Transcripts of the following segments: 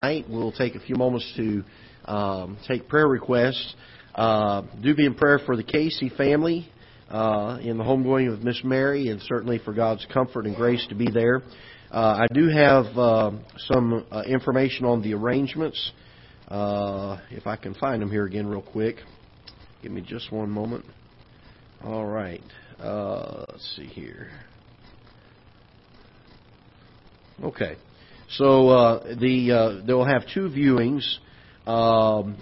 tonight. We'll take a few moments to um, take prayer requests. Uh, do be in prayer for the Casey family uh, in the homegoing of Miss Mary, and certainly for God's comfort and grace to be there. Uh, I do have uh, some uh, information on the arrangements. Uh, if I can find them here again, real quick. Give me just one moment. All right. Uh, let's see here. Okay. So uh, the uh, they'll have two viewings. Um,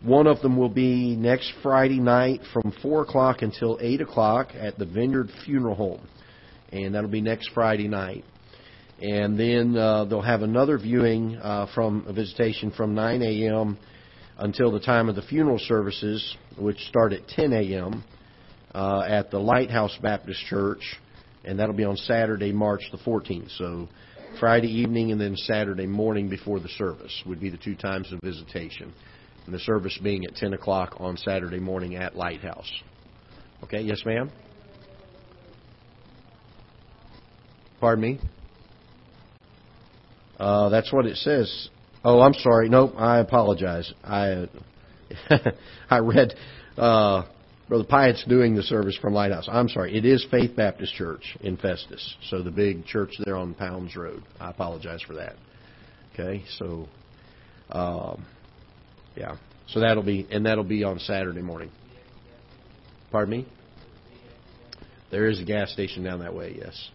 one of them will be next Friday night from four o'clock until eight o'clock at the Vineyard Funeral Home, and that'll be next Friday night. And then uh, they'll have another viewing uh, from a visitation from 9 a.m. until the time of the funeral services, which start at 10 a.m. Uh, at the Lighthouse Baptist Church, and that'll be on Saturday, March the 14th. So Friday evening and then Saturday morning before the service would be the two times of visitation. And the service being at 10 o'clock on Saturday morning at Lighthouse. Okay, yes, ma'am? Pardon me? Uh, that's what it says. Oh, I'm sorry. Nope, I apologize. I I read uh, Brother Pyatt's doing the service from Lighthouse. I'm sorry. It is Faith Baptist Church in Festus, so the big church there on Pounds Road. I apologize for that. Okay, so um, yeah, so that'll be and that'll be on Saturday morning. Pardon me. There is a gas station down that way. Yes.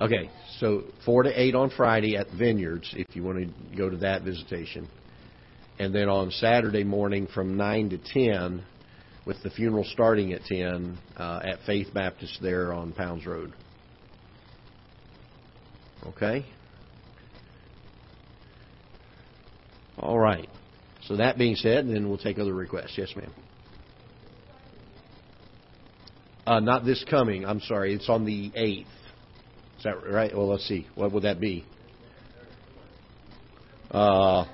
Okay, so four to eight on Friday at Vineyards, if you want to go to that visitation, and then on Saturday morning from nine to ten, with the funeral starting at ten uh, at Faith Baptist there on Pounds Road. Okay. All right. So that being said, then we'll take other requests. Yes, ma'am. Uh, not this coming. I'm sorry. It's on the eighth. Is that right? Well, let's see. What would that be? Uh,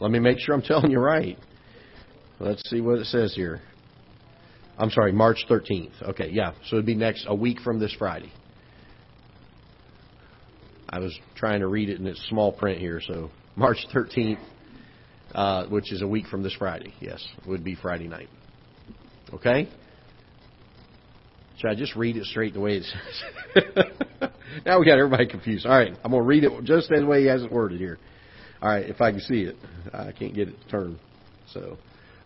let me make sure I'm telling you right. Let's see what it says here. I'm sorry, March 13th. Okay, yeah. So it'd be next a week from this Friday. I was trying to read it in its small print here, so March 13th, uh, which is a week from this Friday. Yes, would be Friday night. Okay. Should I just read it straight the way it says? now we got everybody confused. All right, I'm going to read it just the way he has it worded here. All right, if I can see it, I can't get it to turn. So,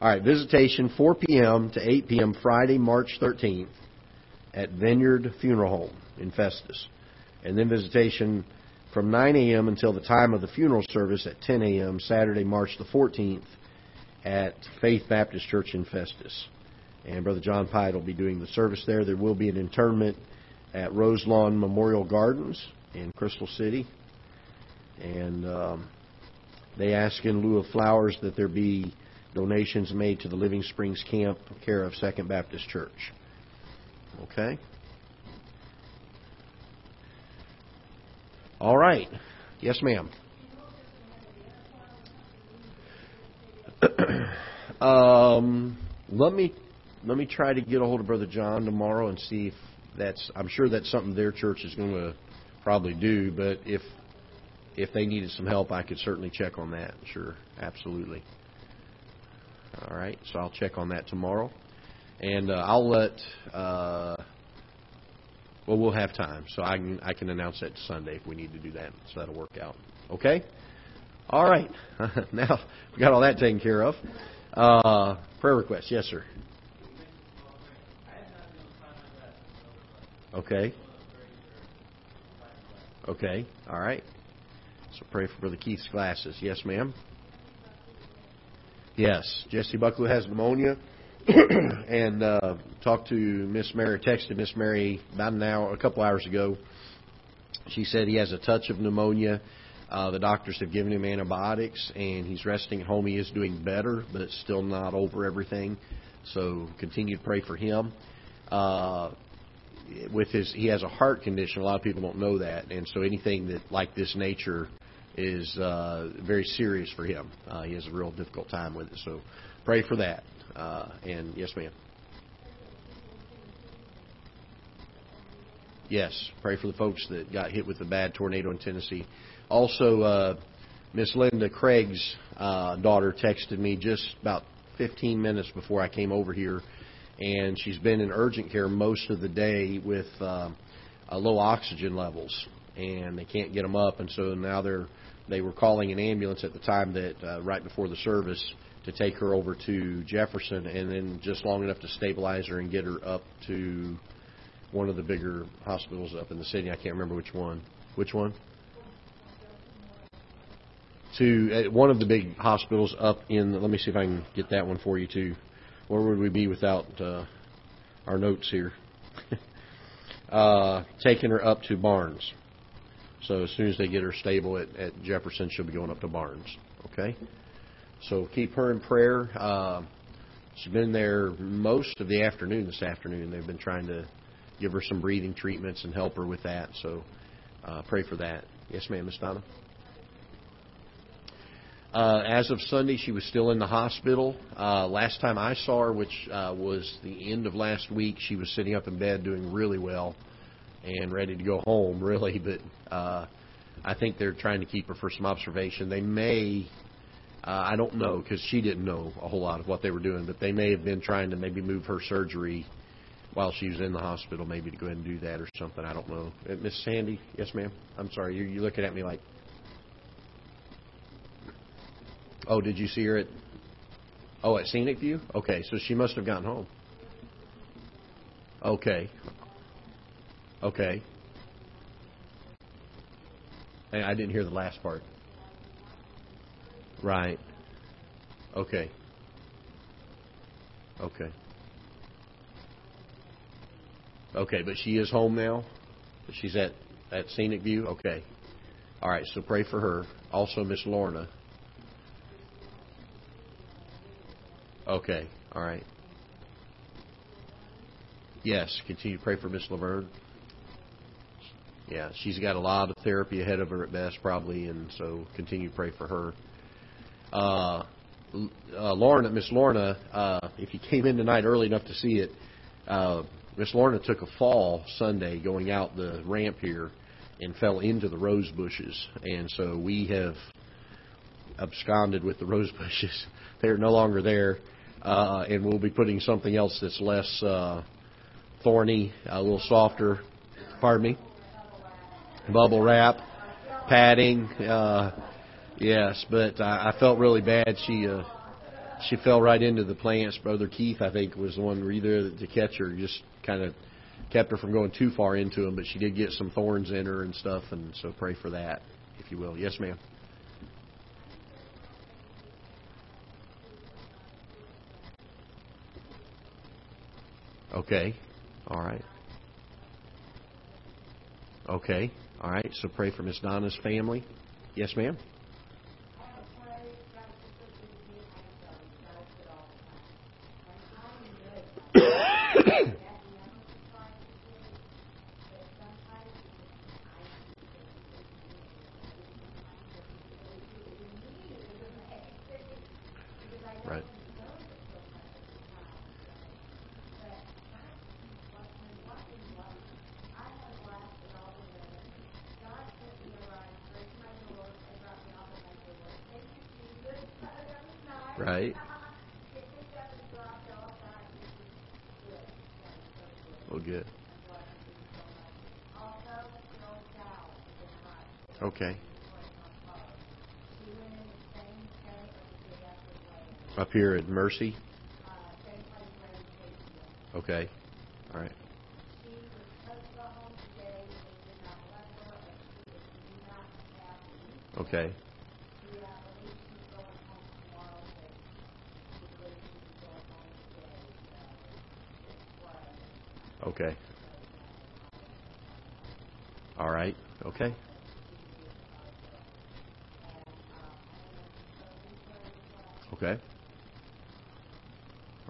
all right, visitation 4 p.m. to 8 p.m. Friday, March 13th at Vineyard Funeral Home in Festus, and then visitation from 9 a.m. until the time of the funeral service at 10 a.m. Saturday, March the 14th at Faith Baptist Church in Festus and Brother John Pyatt will be doing the service there. There will be an internment at Roselawn Memorial Gardens in Crystal City, and um, they ask in lieu of flowers that there be donations made to the Living Springs Camp, care of Second Baptist Church. Okay. All right. Yes, ma'am. um, let me let me try to get a hold of Brother John tomorrow and see if that's. I'm sure that's something their church is going to probably do, but if if they needed some help, I could certainly check on that. Sure, absolutely. All right, so I'll check on that tomorrow, and uh, I'll let. Uh, well, we'll have time, so I can I can announce that Sunday if we need to do that. So that'll work out. Okay. All right. now we got all that taken care of. Uh, prayer request, yes, sir. Okay. Okay. All right. So pray for Brother Keith's glasses. Yes, ma'am. Yes, Jesse Bucklew has pneumonia, and uh, talked to Miss Mary. Texted Miss Mary about an hour, a couple hours ago. She said he has a touch of pneumonia. Uh, the doctors have given him antibiotics, and he's resting at home. He is doing better, but it's still not over everything. So continue to pray for him. Uh, with his he has a heart condition. A lot of people don't know that, and so anything that like this nature is uh, very serious for him. Uh, he has a real difficult time with it. So pray for that. Uh, and yes, ma'am. Yes, pray for the folks that got hit with the bad tornado in Tennessee. Also, uh, Miss Linda Craig's uh, daughter texted me just about 15 minutes before I came over here, and she's been in urgent care most of the day with uh, uh, low oxygen levels, and they can't get them up, and so now they're they were calling an ambulance at the time that uh, right before the service to take her over to Jefferson, and then just long enough to stabilize her and get her up to one of the bigger hospitals up in the city. I can't remember which one. Which one? To uh, one of the big hospitals up in. Let me see if I can get that one for you too. Where would we be without uh, our notes here? uh, taking her up to Barnes. So as soon as they get her stable at, at Jefferson, she'll be going up to Barnes. Okay. So keep her in prayer. Uh, she's been there most of the afternoon this afternoon. They've been trying to give her some breathing treatments and help her with that. So uh, pray for that. Yes, ma'am, Miss Donna. Uh, as of Sunday, she was still in the hospital. Uh, last time I saw her, which uh, was the end of last week, she was sitting up in bed doing really well and ready to go home, really. But uh, I think they're trying to keep her for some observation. They may, uh, I don't know, because she didn't know a whole lot of what they were doing, but they may have been trying to maybe move her surgery while she was in the hospital, maybe to go ahead and do that or something. I don't know. Uh, Miss Sandy, yes, ma'am. I'm sorry, you're, you're looking at me like. Oh, did you see her at? Oh, at Scenic View. Okay, so she must have gotten home. Okay. Okay. And I didn't hear the last part. Right. Okay. Okay. Okay, but she is home now. She's at at Scenic View. Okay. All right. So pray for her. Also, Miss Lorna. Okay. All right. Yes. Continue to pray for Miss Laverne. Yeah, she's got a lot of therapy ahead of her at best, probably, and so continue to pray for her. Uh, uh, Lorna, Miss Lorna, uh, if you came in tonight early enough to see it, uh, Miss Lorna took a fall Sunday going out the ramp here and fell into the rose bushes, and so we have absconded with the rose bushes. They're no longer there, uh, and we'll be putting something else that's less uh, thorny, a little softer. Pardon me. Bubble wrap, padding. Uh, yes, but I, I felt really bad. She uh, she fell right into the plants. Brother Keith, I think, was the one either to catch her, just kind of kept her from going too far into them. But she did get some thorns in her and stuff, and so pray for that, if you will. Yes, ma'am. Okay. All right. Okay. All right. So pray for Miss Donna's family. Yes, ma'am. Right. Right. Well, good. Okay. Here at Mercy. Okay. All right. Okay. Okay. All right. Okay. Okay.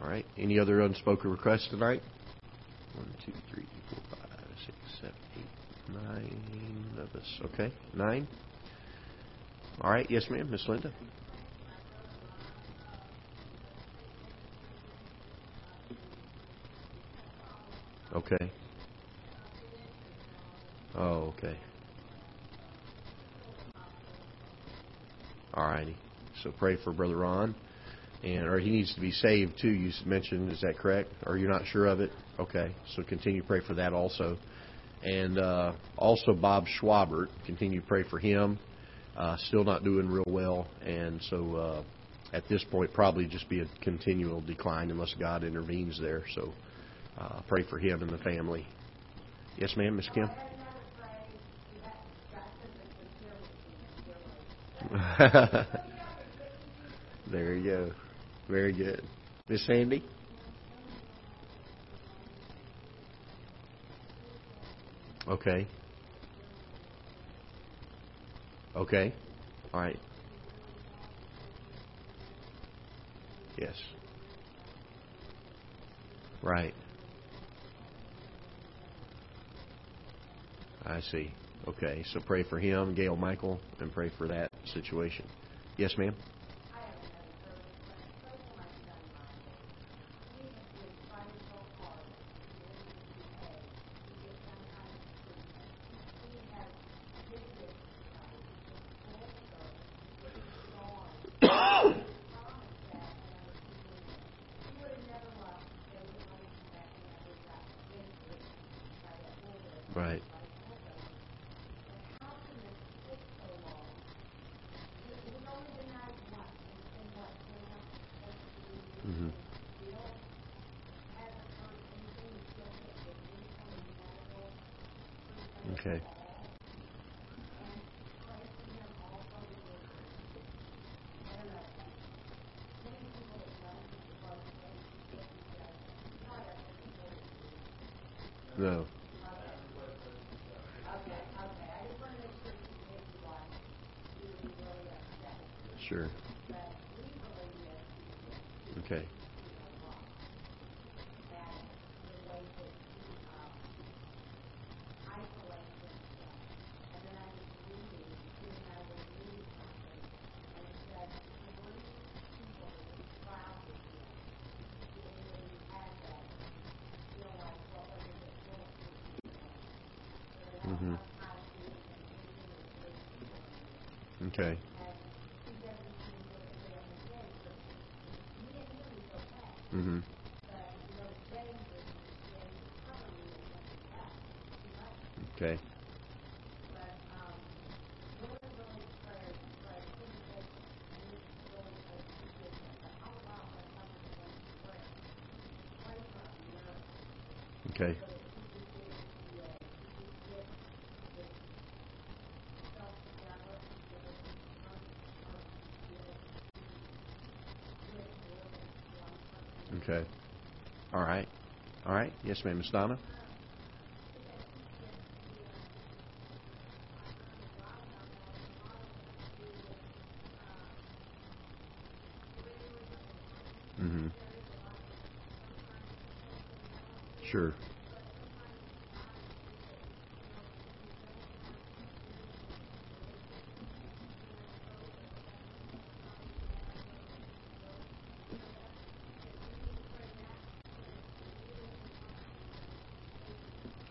All right. Any other unspoken requests tonight? One, two, three, four, five, six, seven, eight, nine of us. Okay. Nine. All right. Yes, ma'am. Miss Linda. Okay. Oh, okay. All righty. So pray for Brother Ron, and or he needs to be saved too. You mentioned, is that correct? Or you're not sure of it? Okay. So continue to pray for that also, and uh, also Bob Schwabert. Continue to pray for him. Uh, still not doing real well, and so uh, at this point probably just be a continual decline unless God intervenes there. So uh, pray for him and the family. Yes, ma'am, Miss Kim. there you go. Very good. Miss Sandy? Okay. Okay. All right. Yes. Right. I see. Okay, so pray for him, Gail Michael, and pray for that situation. Yes, ma'am? Right. hmm Okay. No. Sure. Okay. hmm Okay. Hmm Okay. Okay. Okay. All right. All right. Yes, ma'am. Miss Donna? hmm Sure.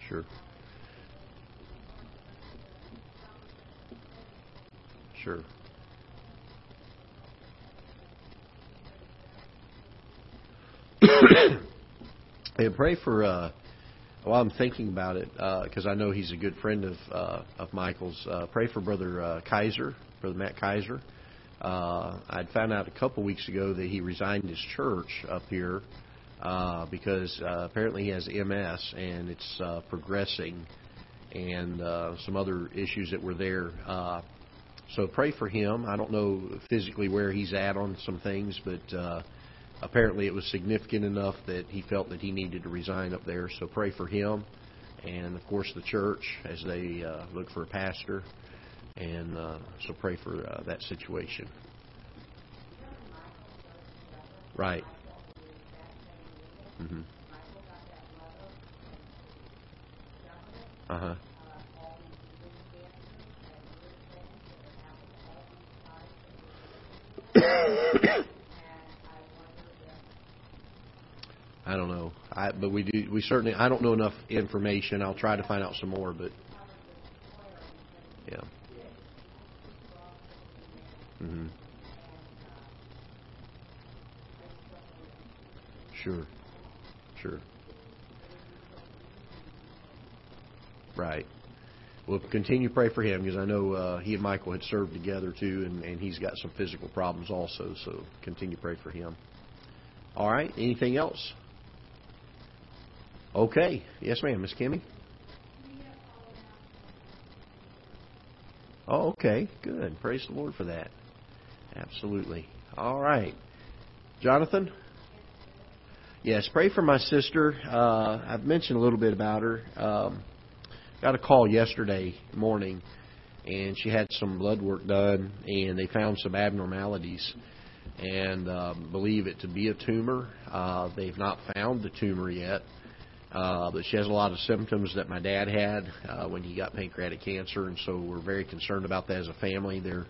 Sure. Sure. and pray for. Uh, while I'm thinking about it, because I know he's a good friend of uh, of Michael's. Uh, pray for Brother uh, Kaiser, Brother Matt Kaiser. Uh, I'd found out a couple weeks ago that he resigned his church up here uh, because uh, apparently he has MS and it's uh, progressing, and uh, some other issues that were there. Uh, so pray for him. I don't know physically where he's at on some things, but uh, apparently it was significant enough that he felt that he needed to resign up there. So pray for him, and of course the church as they uh, look for a pastor, and uh, so pray for uh, that situation. Right. Mhm. Uh huh. I don't know. I, but we do. We certainly. I don't know enough information. I'll try to find out some more. But yeah. Mm-hmm. Sure. Sure. Right. We'll continue to pray for him because I know uh, he and Michael had served together too, and, and he's got some physical problems also. So continue to pray for him. All right. Anything else? Okay. Yes, ma'am. Miss Kimmy. Oh, okay. Good. Praise the Lord for that. Absolutely. All right. Jonathan? Yes, pray for my sister. Uh, I've mentioned a little bit about her. Um, got a call yesterday morning, and she had some blood work done, and they found some abnormalities, and um, believe it to be a tumor. Uh, they've not found the tumor yet, uh, but she has a lot of symptoms that my dad had uh, when he got pancreatic cancer, and so we're very concerned about that as a family. They're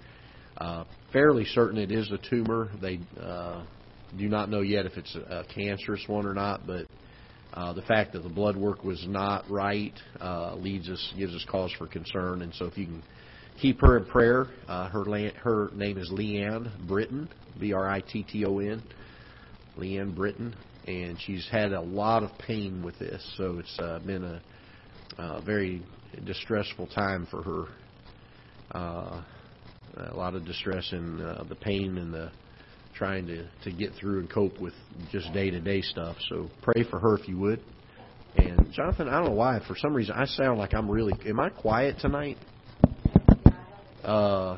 uh, fairly certain it is a tumor. They uh, do not know yet if it's a, cancerous one or not, but uh, the fact that the blood work was not right uh, leads us gives us cause for concern. And so, if you can keep her in prayer, uh, her la- her name is Leanne Britton, B R I T T O N, Leanne Britton, and she's had a lot of pain with this. So it's uh, been a, a very distressful time for her. Uh, a lot of distress and uh, the pain and the trying to to get through and cope with just day to day stuff. So pray for her if you would. And Jonathan, I don't know why. For some reason, I sound like I'm really. Am I quiet tonight? Uh,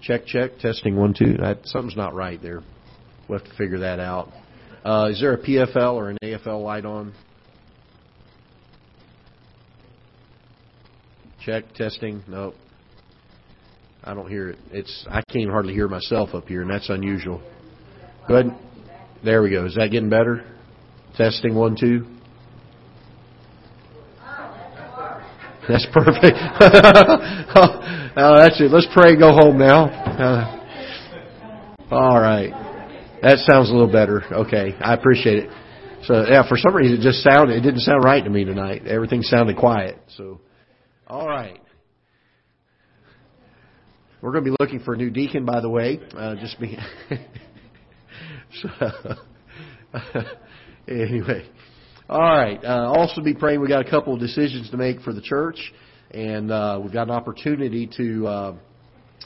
check, check, testing one, two. I, something's not right there. We'll have to figure that out. Uh, is there a PFL or an AFL light on? Check, testing. Nope. I don't hear it. It's I can't hardly hear myself up here, and that's unusual. Good. There we go. Is that getting better? Testing one, two. That's perfect. oh, that's it. Let's pray. And go home now. Uh, all right. That sounds a little better. Okay, I appreciate it. So yeah, for some reason it just sounded. It didn't sound right to me tonight. Everything sounded quiet. So, all right. We're going to be looking for a new deacon, by the way. Uh, just be. so, anyway, all right. Uh, also, be praying. We got a couple of decisions to make for the church, and uh, we've got an opportunity to uh,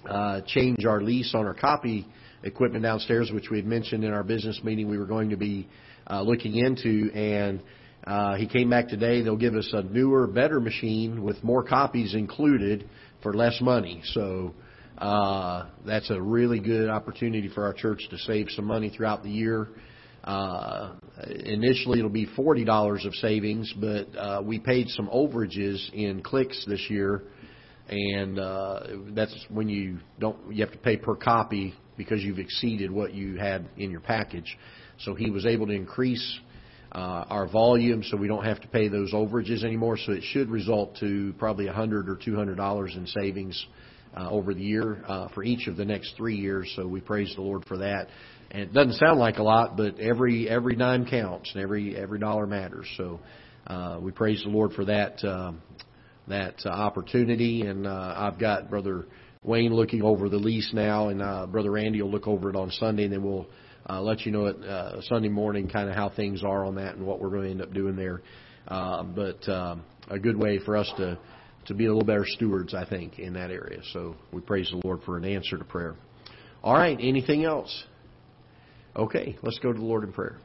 uh, change our lease on our copy equipment downstairs, which we had mentioned in our business meeting. We were going to be uh, looking into, and uh, he came back today. They'll give us a newer, better machine with more copies included for less money. So uh, that's a really good opportunity for our church to save some money throughout the year. Uh, initially, it'll be forty dollars of savings, but uh, we paid some overages in clicks this year, and uh, that's when you don't you have to pay per copy because you've exceeded what you had in your package. So he was able to increase uh, our volume, so we don't have to pay those overages anymore. So it should result to probably a hundred or two hundred dollars in savings uh, over the year uh, for each of the next three years. So we praise the Lord for that. And it doesn't sound like a lot, but every every dime counts and every every dollar matters. So uh, we praise the Lord for that um, that uh, opportunity. And uh, I've got brother Wayne looking over the lease now, and uh, brother Randy will look over it on Sunday, and then we'll uh, let you know at uh, Sunday morning kind of how things are on that and what we're going to end up doing there. Uh, but um, a good way for us to to be a little better stewards, I think, in that area. So we praise the Lord for an answer to prayer. All right, anything else? Okay, let's go to the Lord in prayer.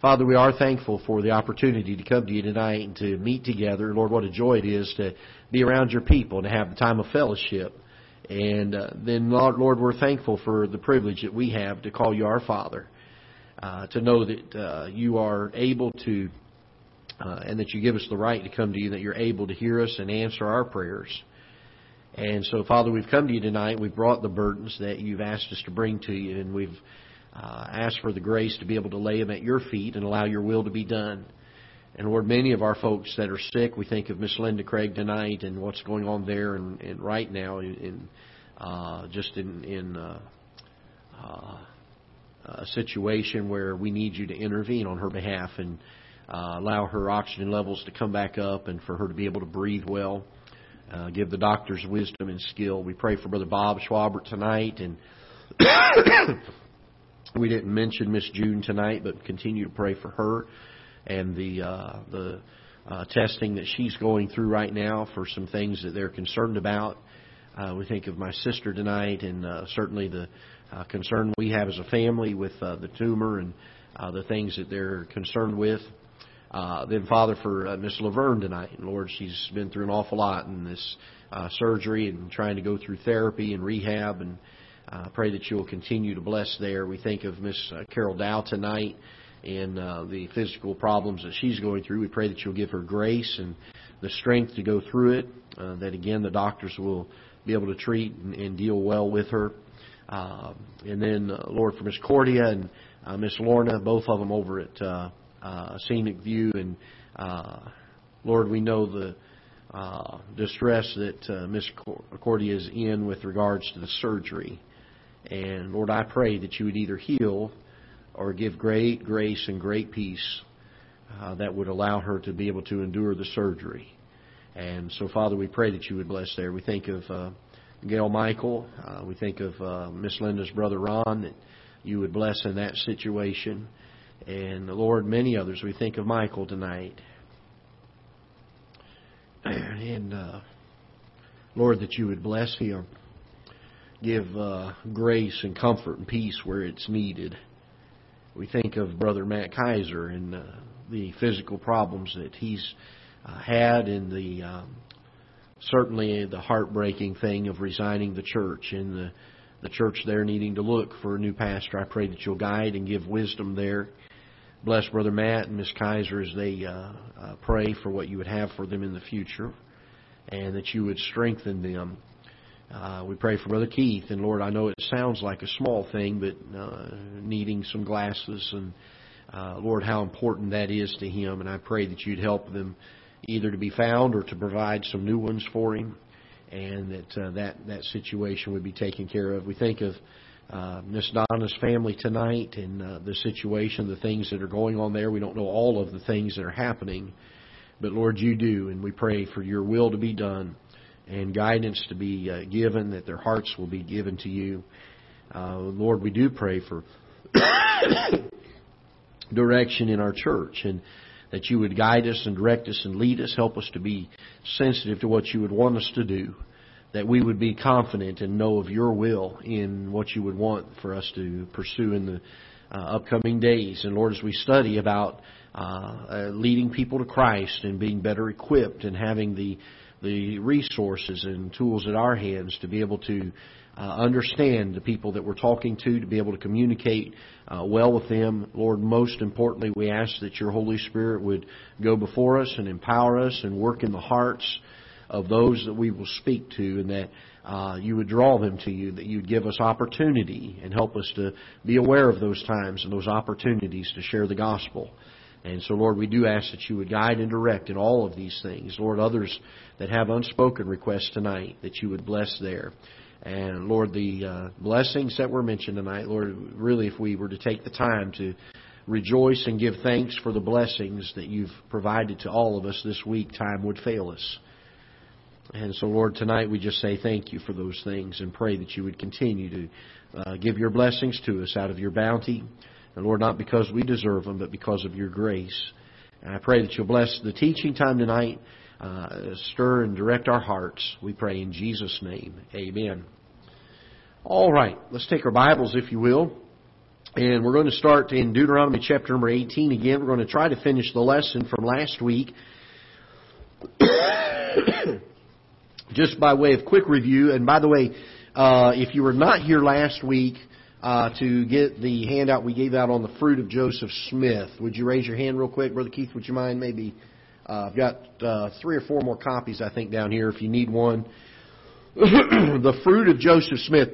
Father, we are thankful for the opportunity to come to you tonight and to meet together. Lord, what a joy it is to be around your people and to have the time of fellowship. And uh, then, Lord, Lord, we're thankful for the privilege that we have to call you our Father, uh, to know that uh, you are able to uh, and that you give us the right to come to you, that you're able to hear us and answer our prayers. And so, Father, we've come to you tonight. We've brought the burdens that you've asked us to bring to you, and we've uh, asked for the grace to be able to lay them at your feet and allow your will to be done. And Lord, many of our folks that are sick, we think of Miss Linda Craig tonight and what's going on there, and, and right now, in, in uh, just in, in uh, uh, a situation where we need you to intervene on her behalf and uh, allow her oxygen levels to come back up and for her to be able to breathe well. Uh, give the doctors wisdom and skill. We pray for Brother Bob Schwabert tonight, and we didn't mention Miss June tonight, but continue to pray for her and the uh, the uh, testing that she's going through right now for some things that they're concerned about. Uh, we think of my sister tonight, and uh, certainly the uh, concern we have as a family with uh, the tumor and uh, the things that they're concerned with. Uh, then, Father, for uh, Miss Laverne tonight, and Lord, she's been through an awful lot in this uh, surgery and trying to go through therapy and rehab, and uh, pray that you'll continue to bless there. We think of Miss uh, Carol Dow tonight and uh, the physical problems that she's going through. We pray that you'll give her grace and the strength to go through it. Uh, that again, the doctors will be able to treat and, and deal well with her. Uh, and then, uh, Lord, for Miss Cordia and uh, Miss Lorna, both of them over at uh, uh, Scenic View, and uh, Lord, we know the uh, distress that uh, Miss Cordia is in with regards to the surgery. And Lord, I pray that you would either heal or give great grace and great peace uh, that would allow her to be able to endure the surgery. And so, Father, we pray that you would bless there. We think of uh, Gail Michael. Uh, we think of uh, Miss Linda's brother Ron, that you would bless in that situation. And, Lord, many others. We think of Michael tonight. And, uh, Lord, that you would bless him. Give uh, grace and comfort and peace where it's needed. We think of Brother Matt Kaiser and uh, the physical problems that he's uh, had, and the um, certainly the heartbreaking thing of resigning the church and the the church there needing to look for a new pastor. I pray that you'll guide and give wisdom there. Bless Brother Matt and Miss Kaiser as they uh, uh, pray for what you would have for them in the future, and that you would strengthen them uh, we pray for Brother Keith, and Lord, I know it sounds like a small thing, but uh, needing some glasses, and uh, Lord, how important that is to him, and I pray that you'd help them either to be found or to provide some new ones for him, and that uh, that that situation would be taken care of. We think of uh, Miss Donna's family tonight and uh, the situation, the things that are going on there. We don't know all of the things that are happening, but Lord, you do, and we pray for your will to be done and guidance to be uh, given, that their hearts will be given to you. Uh, Lord, we do pray for direction in our church and that you would guide us and direct us and lead us, help us to be sensitive to what you would want us to do, that we would be confident and know of your will in what you would want for us to pursue in the uh, upcoming days. And Lord, as we study about uh, uh, leading people to Christ and being better equipped and having the the resources and tools at our hands to be able to uh, understand the people that we're talking to, to be able to communicate uh, well with them. Lord, most importantly, we ask that your Holy Spirit would go before us and empower us and work in the hearts of those that we will speak to and that uh, you would draw them to you, that you'd give us opportunity and help us to be aware of those times and those opportunities to share the gospel. And so, Lord, we do ask that you would guide and direct in all of these things. Lord, others that have unspoken requests tonight, that you would bless there. And Lord, the uh, blessings that were mentioned tonight, Lord, really, if we were to take the time to rejoice and give thanks for the blessings that you've provided to all of us this week, time would fail us. And so, Lord, tonight we just say thank you for those things and pray that you would continue to uh, give your blessings to us out of your bounty. And Lord, not because we deserve them, but because of your grace. And I pray that you'll bless the teaching time tonight, uh, stir and direct our hearts. We pray in Jesus' name. Amen. All right, let's take our Bibles, if you will. And we're going to start in Deuteronomy chapter number 18 again. We're going to try to finish the lesson from last week. Just by way of quick review, and by the way, uh, if you were not here last week, uh, to get the handout we gave out on the fruit of Joseph Smith. Would you raise your hand real quick, Brother Keith? Would you mind maybe? Uh, I've got uh, three or four more copies, I think, down here if you need one. the fruit of Joseph Smith.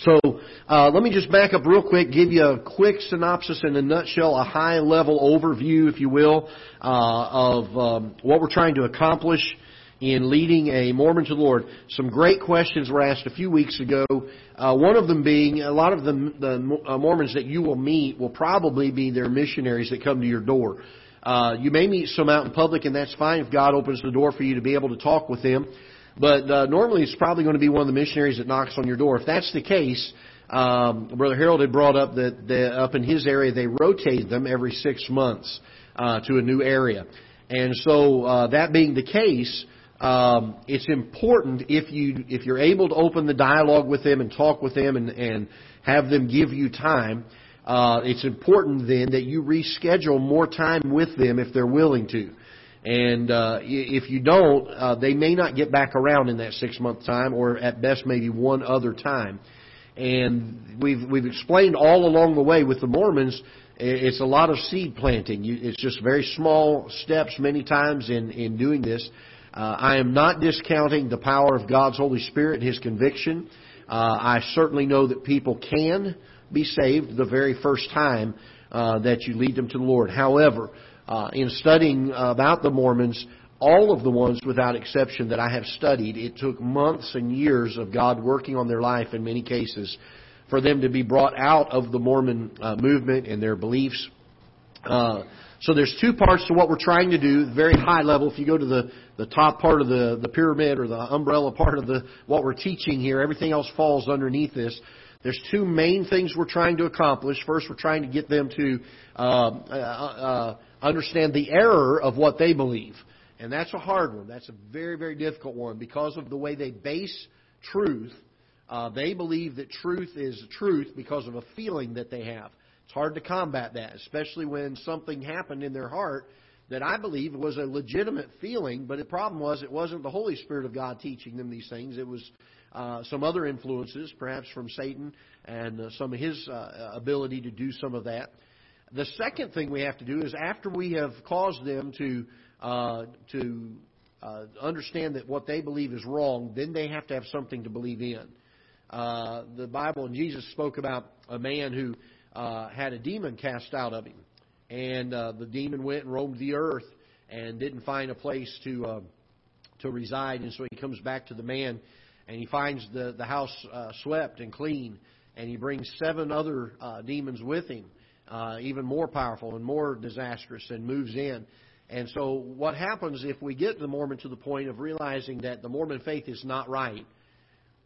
So uh, let me just back up real quick, give you a quick synopsis in a nutshell, a high level overview, if you will, uh, of um, what we're trying to accomplish in leading a Mormon to the Lord. Some great questions were asked a few weeks ago. Uh, one of them being a lot of the, the uh, Mormons that you will meet will probably be their missionaries that come to your door. Uh, you may meet some out in public, and that's fine if God opens the door for you to be able to talk with them. But uh, normally it's probably going to be one of the missionaries that knocks on your door. If that's the case, um, Brother Harold had brought up that the, up in his area they rotate them every six months uh, to a new area. And so uh, that being the case, um, it's important if you if you're able to open the dialogue with them and talk with them and, and have them give you time. Uh, it's important then that you reschedule more time with them if they're willing to. And uh, if you don't, uh, they may not get back around in that six month time, or at best maybe one other time. And we've we've explained all along the way with the Mormons, it's a lot of seed planting. It's just very small steps many times in in doing this. Uh, I am not discounting the power of God's Holy Spirit and His conviction. Uh, I certainly know that people can be saved the very first time uh, that you lead them to the Lord. However, uh, in studying about the Mormons, all of the ones without exception that I have studied, it took months and years of God working on their life in many cases for them to be brought out of the Mormon uh, movement and their beliefs. Uh, so there's two parts to what we're trying to do, very high level. If you go to the, the top part of the, the pyramid or the umbrella part of the what we're teaching here, everything else falls underneath this. There's two main things we're trying to accomplish. First, we're trying to get them to uh, uh, uh, understand the error of what they believe. And that's a hard one. That's a very, very difficult one because of the way they base truth. Uh, they believe that truth is truth because of a feeling that they have. It's hard to combat that, especially when something happened in their heart that I believe was a legitimate feeling, but the problem was it wasn't the Holy Spirit of God teaching them these things. It was uh, some other influences, perhaps from Satan and uh, some of his uh, ability to do some of that. The second thing we have to do is after we have caused them to uh, to uh, understand that what they believe is wrong, then they have to have something to believe in. Uh, the Bible and Jesus spoke about a man who had a demon cast out of him, and uh, the demon went and roamed the earth and didn't find a place to uh, to reside, and so he comes back to the man, and he finds the the house uh, swept and clean, and he brings seven other uh, demons with him, uh, even more powerful and more disastrous, and moves in. And so, what happens if we get the Mormon to the point of realizing that the Mormon faith is not right?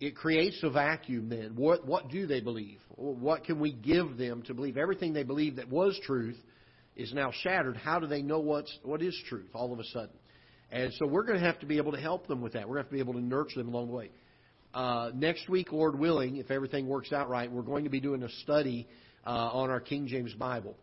It creates a vacuum then. What, what do they believe? What can we give them to believe? Everything they believe that was truth is now shattered. How do they know what's, what is truth all of a sudden? And so, we're going to have to be able to help them with that. We're going to have to be able to nurture them along the way. Uh, next week, Lord willing, if everything works out right, we're going to be doing a study uh, on our King James Bible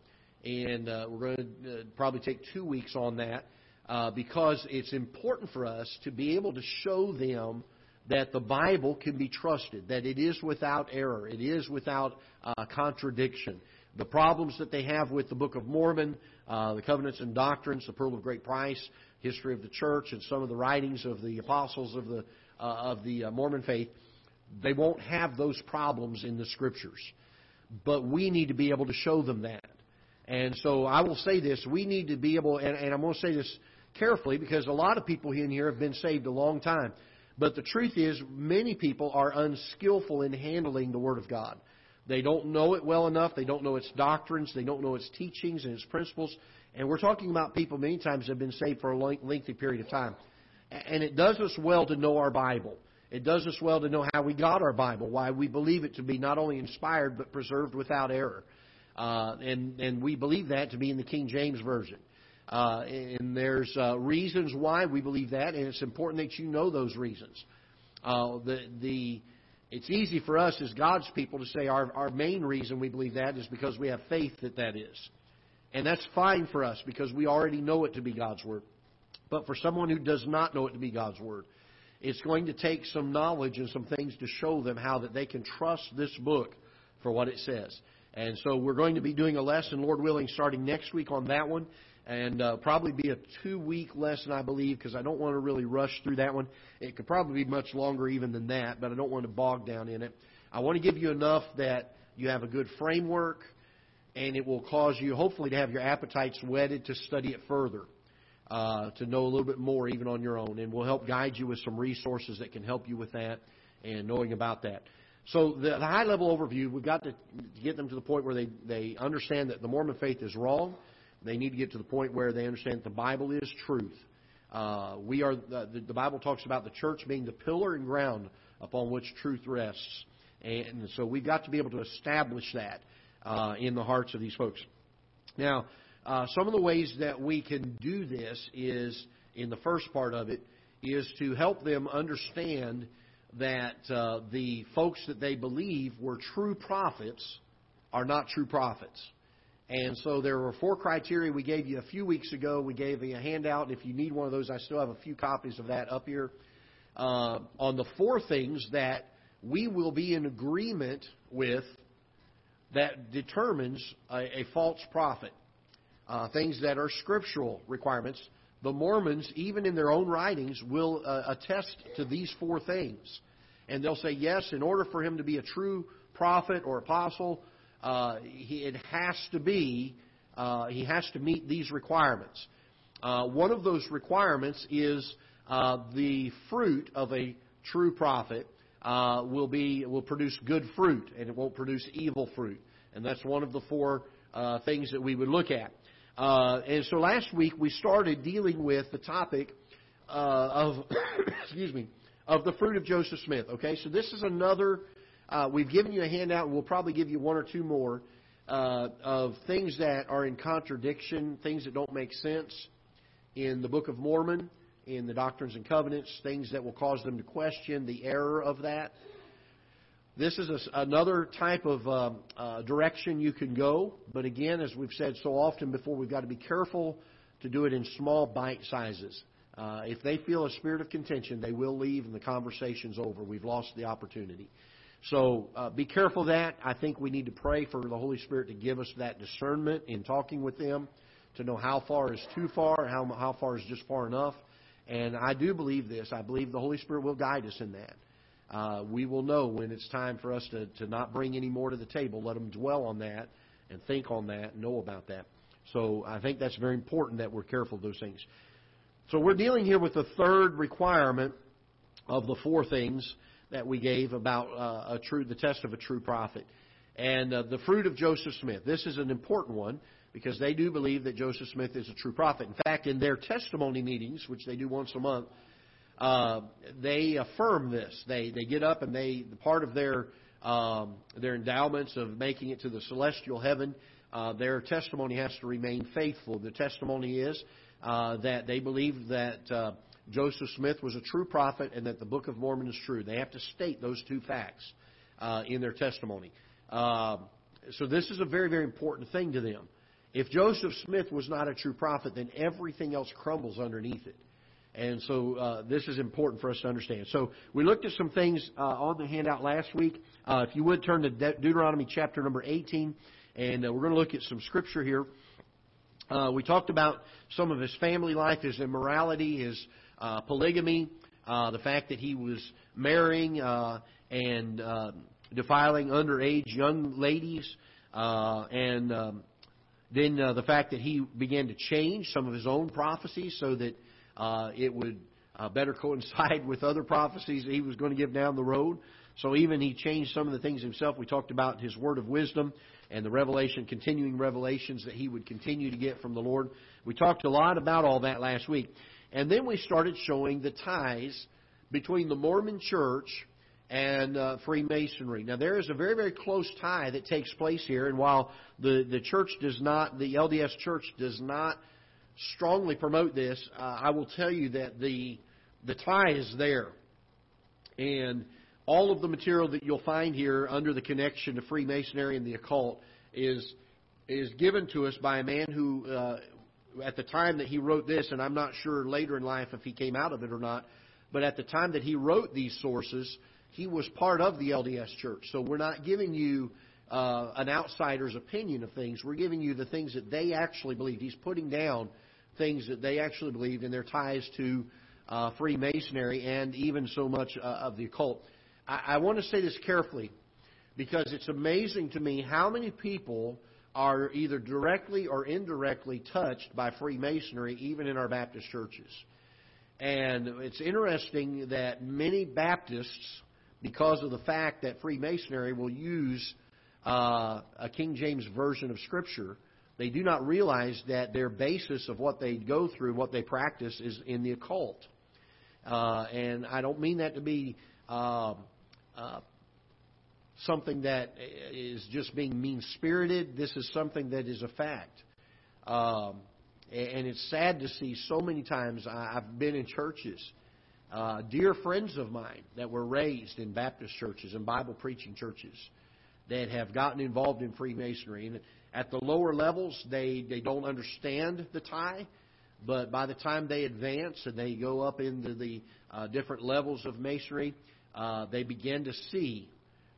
and uh, we're going to uh, probably take two weeks on that uh, because it's important for us to be able to show them that the Bible can be trusted, that it is without error, it is without uh, contradiction. The problems that they have with the Book of Mormon, uh, the Covenants and Doctrines, the Pearl of Great Price, history of the church, and some of the writings of the apostles of the uh, of the Mormon faith, they won't have those problems in the Scriptures. But we need to be able to show them that. And so I will say this: we need to be able, and, and I'm going to say this carefully because a lot of people in here have been saved a long time. But the truth is, many people are unskillful in handling the Word of God. They don't know it well enough. They don't know its doctrines. They don't know its teachings and its principles. And we're talking about people many times have been saved for a lengthy period of time. And it does us well to know our Bible. It does us well to know how we got our Bible, why we believe it to be not only inspired but preserved without error. Uh, and, and we believe that to be in the King James Version. Uh, and there's uh, reasons why we believe that, and it's important that you know those reasons. Uh, the, the, it's easy for us as God's people to say our, our main reason we believe that is because we have faith that that is. And that's fine for us because we already know it to be God's Word. But for someone who does not know it to be God's Word, it's going to take some knowledge and some things to show them how that they can trust this book for what it says. And so we're going to be doing a lesson, Lord willing, starting next week on that one. And uh, probably be a two week lesson, I believe, because I don't want to really rush through that one. It could probably be much longer even than that, but I don't want to bog down in it. I want to give you enough that you have a good framework, and it will cause you, hopefully, to have your appetites whetted to study it further, uh, to know a little bit more even on your own. And we'll help guide you with some resources that can help you with that and knowing about that. So the, the high level overview, we've got to get them to the point where they, they understand that the Mormon faith is wrong. They need to get to the point where they understand that the Bible is truth. Uh, we are the, the Bible talks about the church being the pillar and ground upon which truth rests, and so we've got to be able to establish that uh, in the hearts of these folks. Now, uh, some of the ways that we can do this is in the first part of it is to help them understand that uh, the folks that they believe were true prophets are not true prophets. And so there were four criteria we gave you a few weeks ago. We gave you a handout. If you need one of those, I still have a few copies of that up here. Uh, on the four things that we will be in agreement with that determines a, a false prophet. Uh, things that are scriptural requirements. The Mormons, even in their own writings, will uh, attest to these four things. And they'll say, yes, in order for him to be a true prophet or apostle, uh, he, it has to be, uh, he has to meet these requirements. Uh, one of those requirements is uh, the fruit of a true prophet uh, will be will produce good fruit, and it won't produce evil fruit. And that's one of the four uh, things that we would look at. and so last week we started dealing with the topic of excuse me of the fruit of Joseph Smith. Okay, so this is another uh, we've given you a handout, and we'll probably give you one or two more uh, of things that are in contradiction, things that don't make sense in the Book of Mormon, in the Doctrines and Covenants, things that will cause them to question the error of that. This is a, another type of um, uh, direction you can go, but again, as we've said so often before, we've got to be careful to do it in small bite sizes. Uh, if they feel a spirit of contention, they will leave and the conversation's over. We've lost the opportunity. So uh, be careful of that. I think we need to pray for the Holy Spirit to give us that discernment in talking with them, to know how far is too far, how how far is just far enough. And I do believe this. I believe the Holy Spirit will guide us in that. Uh, we will know when it's time for us to, to not bring any more to the table. Let them dwell on that and think on that and know about that. So I think that's very important that we're careful of those things. So we're dealing here with the third requirement of the four things that we gave about uh, a true, the test of a true prophet. And uh, the fruit of Joseph Smith. This is an important one because they do believe that Joseph Smith is a true prophet. In fact, in their testimony meetings, which they do once a month, uh, they affirm this. They they get up and they the part of their um, their endowments of making it to the celestial heaven. Uh, their testimony has to remain faithful. The testimony is uh, that they believe that uh, Joseph Smith was a true prophet and that the Book of Mormon is true. They have to state those two facts uh, in their testimony. Uh, so this is a very, very important thing to them. If Joseph Smith was not a true prophet, then everything else crumbles underneath it. And so uh, this is important for us to understand. So we looked at some things uh, on the handout last week. Uh, if you would turn to De- Deuteronomy chapter number 18, and uh, we're going to look at some scripture here. We talked about some of his family life, his immorality, his uh, polygamy, uh, the fact that he was marrying uh, and uh, defiling underage young ladies, uh, and um, then uh, the fact that he began to change some of his own prophecies so that uh, it would uh, better coincide with other prophecies that he was going to give down the road. So even he changed some of the things himself. We talked about his word of wisdom and the revelation, continuing revelations that he would continue to get from the Lord. We talked a lot about all that last week. And then we started showing the ties between the Mormon church and uh, Freemasonry. Now there is a very, very close tie that takes place here, and while the, the church does not, the LDS church does not strongly promote this, uh, I will tell you that the, the tie is there. And all of the material that you'll find here under the connection to Freemasonry and the occult is, is given to us by a man who, uh, at the time that he wrote this, and I'm not sure later in life if he came out of it or not, but at the time that he wrote these sources, he was part of the LDS Church. So we're not giving you uh, an outsider's opinion of things. We're giving you the things that they actually believed. He's putting down things that they actually believed in their ties to uh, Freemasonry and even so much uh, of the occult. I, I want to say this carefully because it's amazing to me how many people are either directly or indirectly touched by Freemasonry, even in our Baptist churches. And it's interesting that many Baptists, because of the fact that Freemasonry will use uh, a King James version of Scripture, they do not realize that their basis of what they go through, what they practice, is in the occult. Uh, and I don't mean that to be uh, uh, something that is just being mean spirited. This is something that is a fact. Um, and it's sad to see so many times I've been in churches, uh, dear friends of mine that were raised in Baptist churches and Bible preaching churches that have gotten involved in Freemasonry. And at the lower levels, they, they don't understand the tie. But by the time they advance and they go up into the uh, different levels of Masonry, uh, they begin to see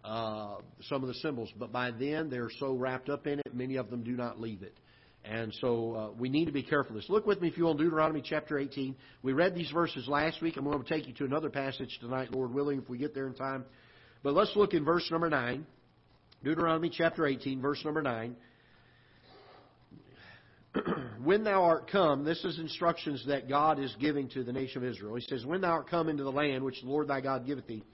uh, some of the symbols. But by then, they're so wrapped up in it, many of them do not leave it. And so uh, we need to be careful of this. Look with me, if you will, Deuteronomy chapter 18. We read these verses last week. I'm going to take you to another passage tonight, Lord willing, if we get there in time. But let's look in verse number 9. Deuteronomy chapter 18, verse number 9. when thou art come, this is instructions that God is giving to the nation of Israel. He says, When thou art come into the land which the Lord thy God giveth thee,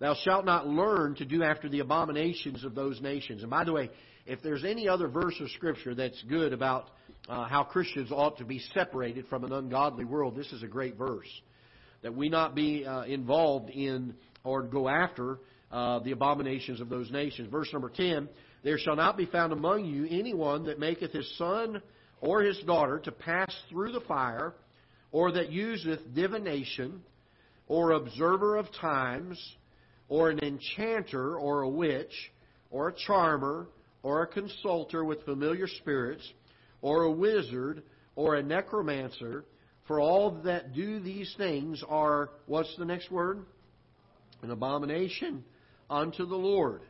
Thou shalt not learn to do after the abominations of those nations. And by the way, if there's any other verse of Scripture that's good about uh, how Christians ought to be separated from an ungodly world, this is a great verse. That we not be uh, involved in or go after uh, the abominations of those nations. Verse number 10 There shall not be found among you anyone that maketh his son or his daughter to pass through the fire, or that useth divination, or observer of times, or an enchanter or a witch or a charmer or a consulter with familiar spirits or a wizard or a necromancer, for all that do these things are, what's the next word? An abomination unto the Lord.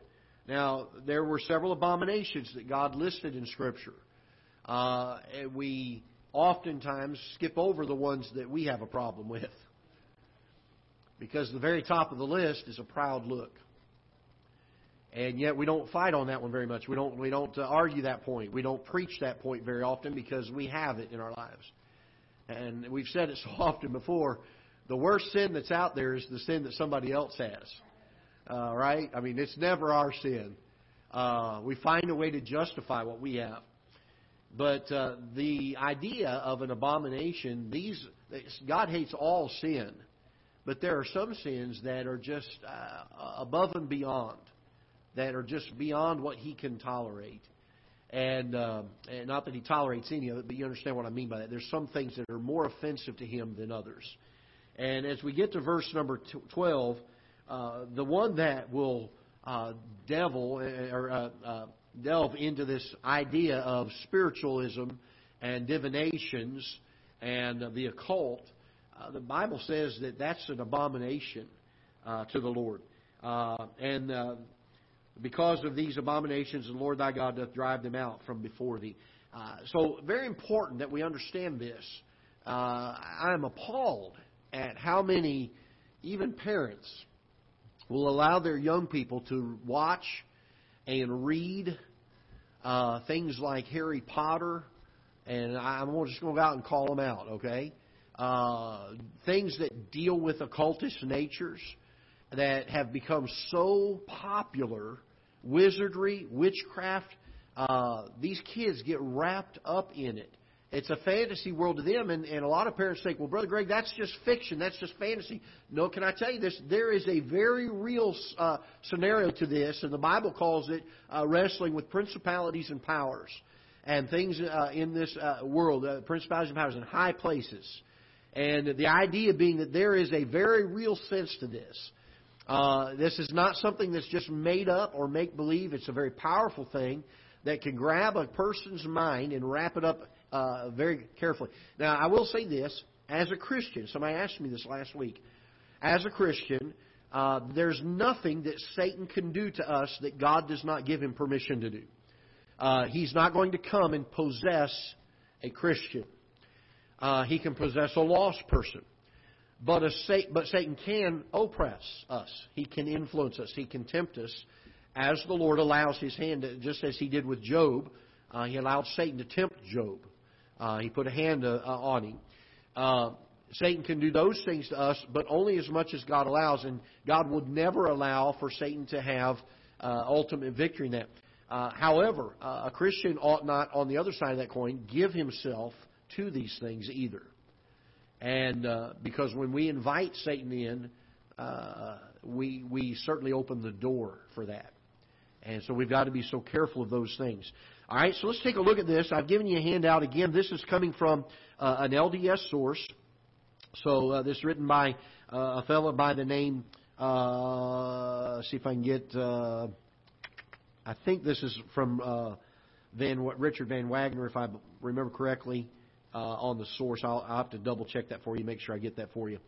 Now, there were several abominations that God listed in Scripture. Uh, we oftentimes skip over the ones that we have a problem with. Because the very top of the list is a proud look. And yet we don't fight on that one very much. We don't we don't uh, argue that point. We don't preach that point very often because we have it in our lives. And we've said it so often before. The worst sin that's out there is the sin that somebody else has. Uh, right? I mean, it's never our sin. Uh, we find a way to justify what we have. But uh, the idea of an abomination, these God hates all sin. But there are some sins that are just uh, above and beyond, that are just beyond what He can tolerate. And, uh, and not that He tolerates any of it, but you understand what I mean by that. There's some things that are more offensive to Him than others. And as we get to verse number 12, uh, the one that will uh, devil uh, or uh, uh, delve into this idea of spiritualism and divinations and the occult uh, the Bible says that that's an abomination uh, to the Lord. Uh, and uh, because of these abominations, the Lord thy God doth drive them out from before thee. Uh, so, very important that we understand this. Uh, I am appalled at how many, even parents, will allow their young people to watch and read uh, things like Harry Potter, and I'm just going to go out and call them out, okay? Uh, things that deal with occultist natures that have become so popular, wizardry, witchcraft, uh, these kids get wrapped up in it. It's a fantasy world to them, and, and a lot of parents think, well, Brother Greg, that's just fiction, that's just fantasy. No, can I tell you this? There is a very real uh, scenario to this, and the Bible calls it uh, wrestling with principalities and powers and things uh, in this uh, world, uh, principalities and powers in high places. And the idea being that there is a very real sense to this. Uh, this is not something that's just made up or make believe. It's a very powerful thing that can grab a person's mind and wrap it up uh, very carefully. Now, I will say this as a Christian. Somebody asked me this last week. As a Christian, uh, there's nothing that Satan can do to us that God does not give him permission to do. Uh, he's not going to come and possess a Christian. Uh, he can possess a lost person. But, a, but Satan can oppress us. He can influence us. He can tempt us as the Lord allows his hand, just as he did with Job. Uh, he allowed Satan to tempt Job. Uh, he put a hand uh, uh on him. Uh, Satan can do those things to us, but only as much as God allows. And God would never allow for Satan to have ultimate victory in that. However, a Christian ought not, on the other side of that coin, give himself to these things either. And uh, because when we invite Satan in, uh, we we certainly open the door for that. And so we've got to be so careful of those things. All right, so let's take a look at this. I've given you a handout again. This is coming from uh, an LDS source. So uh, this is written by uh, a fellow by the name. Uh, see if I can get. Uh, I think this is from uh, Van Richard Van Wagner, if I remember correctly, uh, on the source. I'll, I'll have to double check that for you, make sure I get that for you.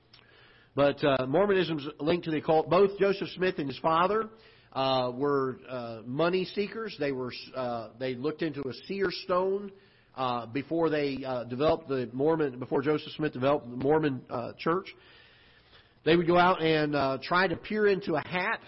But uh, Mormonism's linked to the occult. Both Joseph Smith and his father uh, were uh, money seekers. They were uh, they looked into a seer stone uh, before they uh, developed the Mormon before Joseph Smith developed the Mormon uh, church. They would go out and uh, try to peer into a hat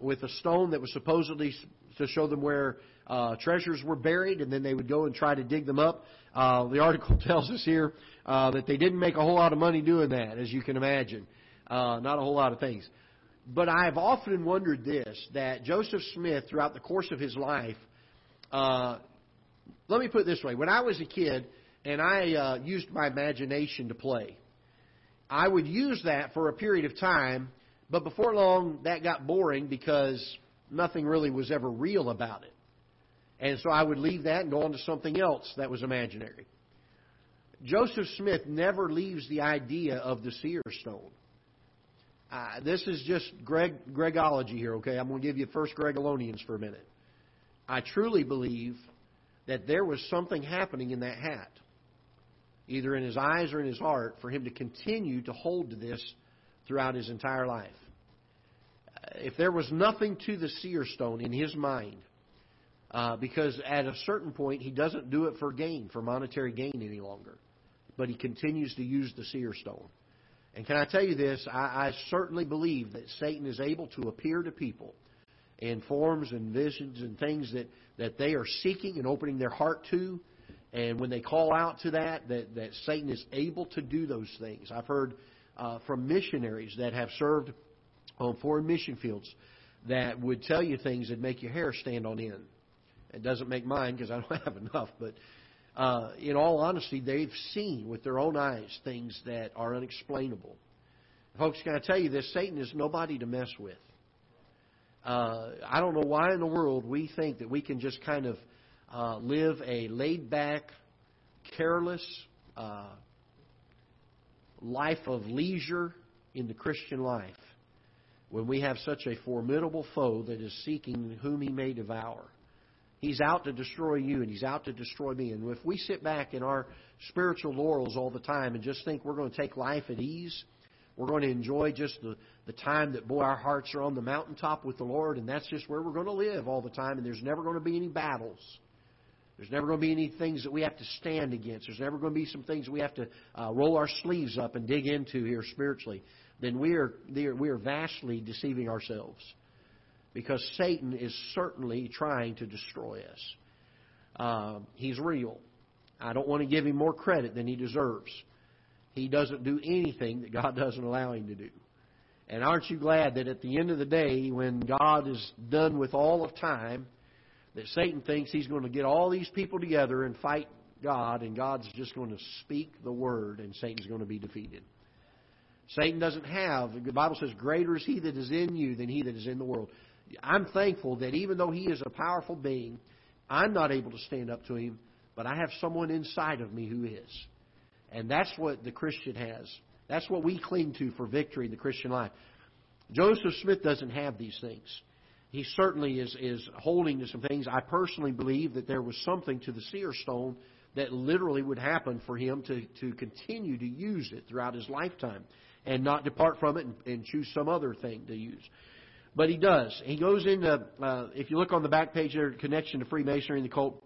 with a stone that was supposedly to show them where uh, treasures were buried, and then they would go and try to dig them up. Uh, the article tells us here uh, that they didn't make a whole lot of money doing that, as you can imagine. Uh, not a whole lot of things. But I've often wondered this, that Joseph Smith, throughout the course of his life, uh, let me put it this way. When I was a kid and I uh, used my imagination to play, I would use that for a period of time, but before long that got boring because nothing really was ever real about it. And so I would leave that and go on to something else that was imaginary. Joseph Smith never leaves the idea of the seer stone. Uh, this is just Greg Gregology here, okay? I'm going to give you First Gregolonians for a minute. I truly believe that there was something happening in that hat, either in his eyes or in his heart, for him to continue to hold to this throughout his entire life. Uh, if there was nothing to the seer stone in his mind, uh, because at a certain point he doesn't do it for gain, for monetary gain any longer, but he continues to use the seer stone. And can I tell you this? I, I certainly believe that Satan is able to appear to people in forms and visions and things that, that they are seeking and opening their heart to. And when they call out to that, that, that Satan is able to do those things. I've heard uh, from missionaries that have served on foreign mission fields that would tell you things that make your hair stand on end. It doesn't make mine because I don't have enough, but uh, in all honesty, they've seen with their own eyes things that are unexplainable. Folks, can I tell you this? Satan is nobody to mess with. Uh, I don't know why in the world we think that we can just kind of uh, live a laid back, careless uh, life of leisure in the Christian life when we have such a formidable foe that is seeking whom he may devour. He's out to destroy you and he's out to destroy me. And if we sit back in our spiritual laurels all the time and just think we're going to take life at ease, we're going to enjoy just the, the time that, boy, our hearts are on the mountaintop with the Lord, and that's just where we're going to live all the time, and there's never going to be any battles. There's never going to be any things that we have to stand against. There's never going to be some things we have to uh, roll our sleeves up and dig into here spiritually. Then we are, we are vastly deceiving ourselves because Satan is certainly trying to destroy us. Uh, he's real. I don't want to give him more credit than he deserves. He doesn't do anything that God doesn't allow him to do. And aren't you glad that at the end of the day, when God is done with all of time, that Satan thinks he's going to get all these people together and fight God, and God's just going to speak the word, and Satan's going to be defeated. Satan doesn't have, the Bible says, greater is he that is in you than he that is in the world. I'm thankful that even though he is a powerful being, I'm not able to stand up to him, but I have someone inside of me who is. And that's what the Christian has. That's what we cling to for victory in the Christian life. Joseph Smith doesn't have these things. He certainly is, is holding to some things. I personally believe that there was something to the seer stone that literally would happen for him to, to continue to use it throughout his lifetime and not depart from it and, and choose some other thing to use. But he does. He goes into, uh, if you look on the back page there, connection to Freemasonry and the occult,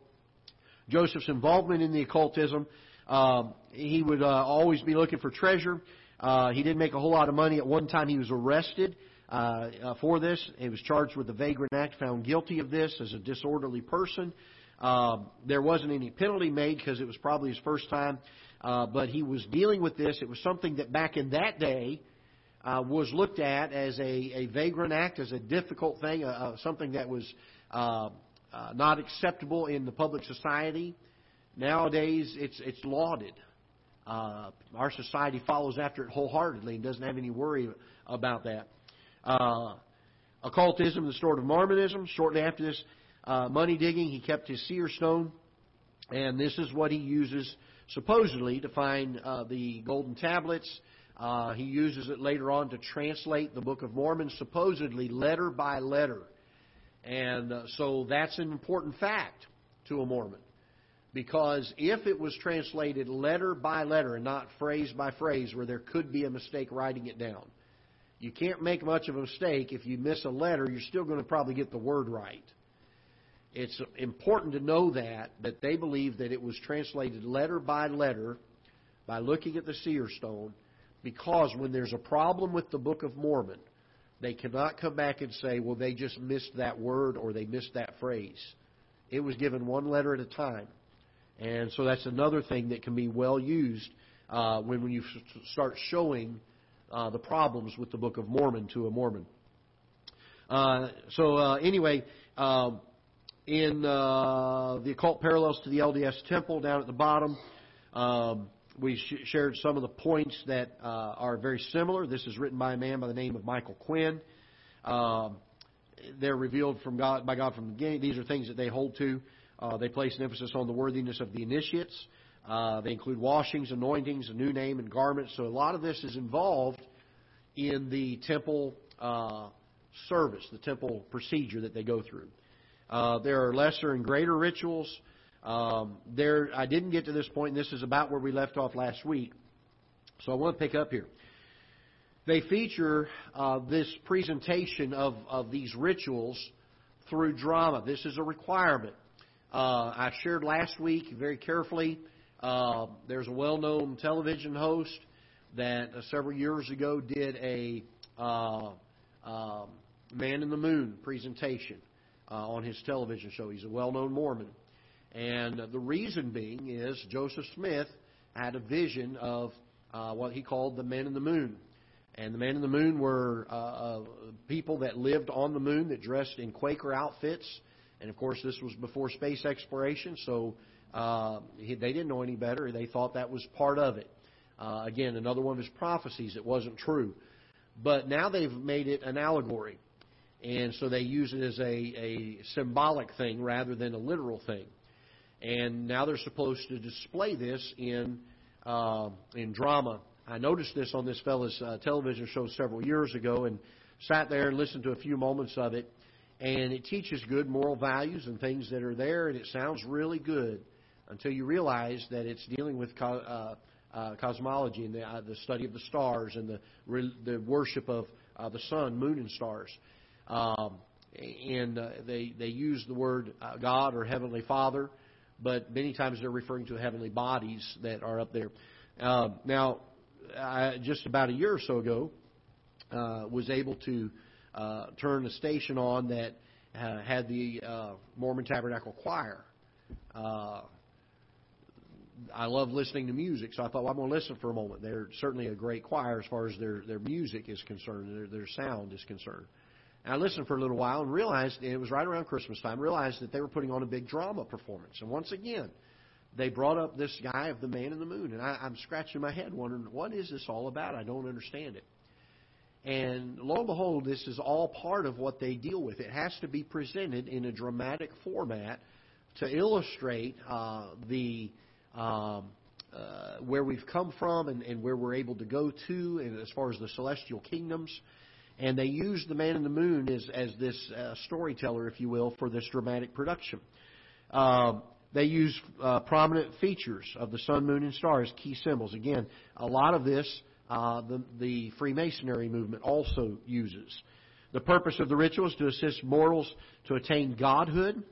Joseph's involvement in the occultism. Uh, he would uh, always be looking for treasure. Uh, he didn't make a whole lot of money. At one time, he was arrested uh, uh, for this. He was charged with the Vagrant Act, found guilty of this as a disorderly person. Uh, there wasn't any penalty made because it was probably his first time, uh, but he was dealing with this. It was something that back in that day uh, was looked at as a, a vagrant act, as a difficult thing, uh, uh, something that was uh, uh, not acceptable in the public society. Nowadays, it's it's lauded. Uh, our society follows after it wholeheartedly and doesn't have any worry about that. Uh, occultism, the sort of Mormonism. Shortly after this uh, money digging, he kept his seer stone, and this is what he uses supposedly to find uh, the golden tablets. Uh, he uses it later on to translate the Book of Mormon, supposedly letter by letter. And uh, so that's an important fact to a Mormon. Because if it was translated letter by letter and not phrase by phrase, where there could be a mistake writing it down, you can't make much of a mistake. If you miss a letter, you're still going to probably get the word right. It's important to know that, that they believe that it was translated letter by letter by looking at the seer stone, because when there's a problem with the Book of Mormon, they cannot come back and say, well, they just missed that word or they missed that phrase. It was given one letter at a time. And so that's another thing that can be well used uh, when, when you start showing uh, the problems with the Book of Mormon to a Mormon. Uh, so uh, anyway, um, in uh, the occult parallels to the LDS Temple down at the bottom, um, we sh- shared some of the points that uh, are very similar. This is written by a man by the name of Michael Quinn. Um, they're revealed from God by God from the beginning. These are things that they hold to. Uh, they place an emphasis on the worthiness of the initiates. Uh, they include washings, anointings, a new name, and garments. So a lot of this is involved in the temple uh, service, the temple procedure that they go through. Uh, there are lesser and greater rituals. Um, there, I didn't get to this point, and this is about where we left off last week. So I want to pick up here. They feature uh, this presentation of, of these rituals through drama. This is a requirement. Uh, I shared last week very carefully. Uh, there's a well-known television host that uh, several years ago did a uh, um, Man in the Moon presentation uh, on his television show. He's a well-known Mormon, and the reason being is Joseph Smith had a vision of uh, what he called the men in the Moon. And the men in the Moon were uh, uh, people that lived on the moon that dressed in Quaker outfits and of course, this was before space exploration, so uh, they didn't know any better. They thought that was part of it. Uh, again, another one of his prophecies. It wasn't true, but now they've made it an allegory, and so they use it as a, a symbolic thing rather than a literal thing. And now they're supposed to display this in uh, in drama. I noticed this on this fellow's uh, television show several years ago, and sat there and listened to a few moments of it and it teaches good moral values and things that are there, and it sounds really good until you realize that it's dealing with co- uh, uh, cosmology and the, uh, the study of the stars and the re- the worship of uh, the sun, moon, and stars. Um, and uh, they they use the word uh, God or Heavenly Father, but many times they're referring to heavenly bodies that are up there. Uh, now, I, just about a year or so ago, uh, was able to uh, turned a station on that uh, had the uh, Mormon Tabernacle Choir. Uh, I love listening to music, so I thought, well, I'm going to listen for a moment. They're certainly a great choir as far as their their music is concerned, their their sound is concerned. And I listened for a little while and realized and it was right around Christmas time. Realized that they were putting on a big drama performance, and once again, they brought up this guy of the Man in the Moon, and I, I'm scratching my head wondering what is this all about. I don't understand it. And lo and behold, this is all part of what they deal with. It has to be presented in a dramatic format to illustrate uh, the um, uh, where we've come from and, and, where we're able to go to, and as far as the celestial kingdoms. And they use the man in the moon as, as this uh, storyteller, if you will, for this dramatic production. Um, they use uh, prominent features of the sun, moon, and stars, key symbols. Again, a lot of this uh, the, the Freemasonry movement also uses. The purpose of the ritual is to assist mortals to attain godhood.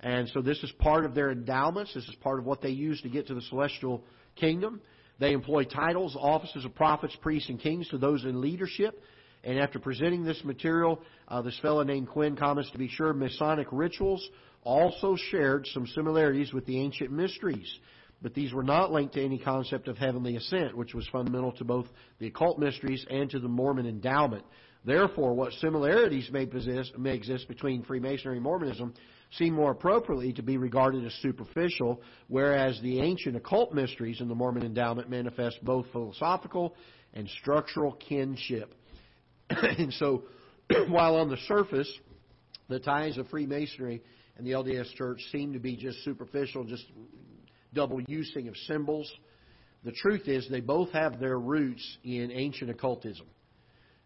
And so this is part of their endowments. This is part of what they use to get to the celestial kingdom. They employ titles, offices of prophets, priests, and kings to those in leadership. And after presenting this material, uh, this fellow named Quinn comments to be sure Masonic rituals also shared some similarities with the ancient mysteries but these were not linked to any concept of heavenly ascent, which was fundamental to both the occult mysteries and to the Mormon endowment. Therefore, what similarities may, possess, may exist between Freemasonry and Mormonism seem more appropriately to be regarded as superficial, whereas the ancient occult mysteries in the Mormon endowment manifest both philosophical and structural kinship. and so, while on the surface, the ties of Freemasonry and the LDS Church seem to be just superficial, just double using of symbols, the truth is they both have their roots in ancient occultism.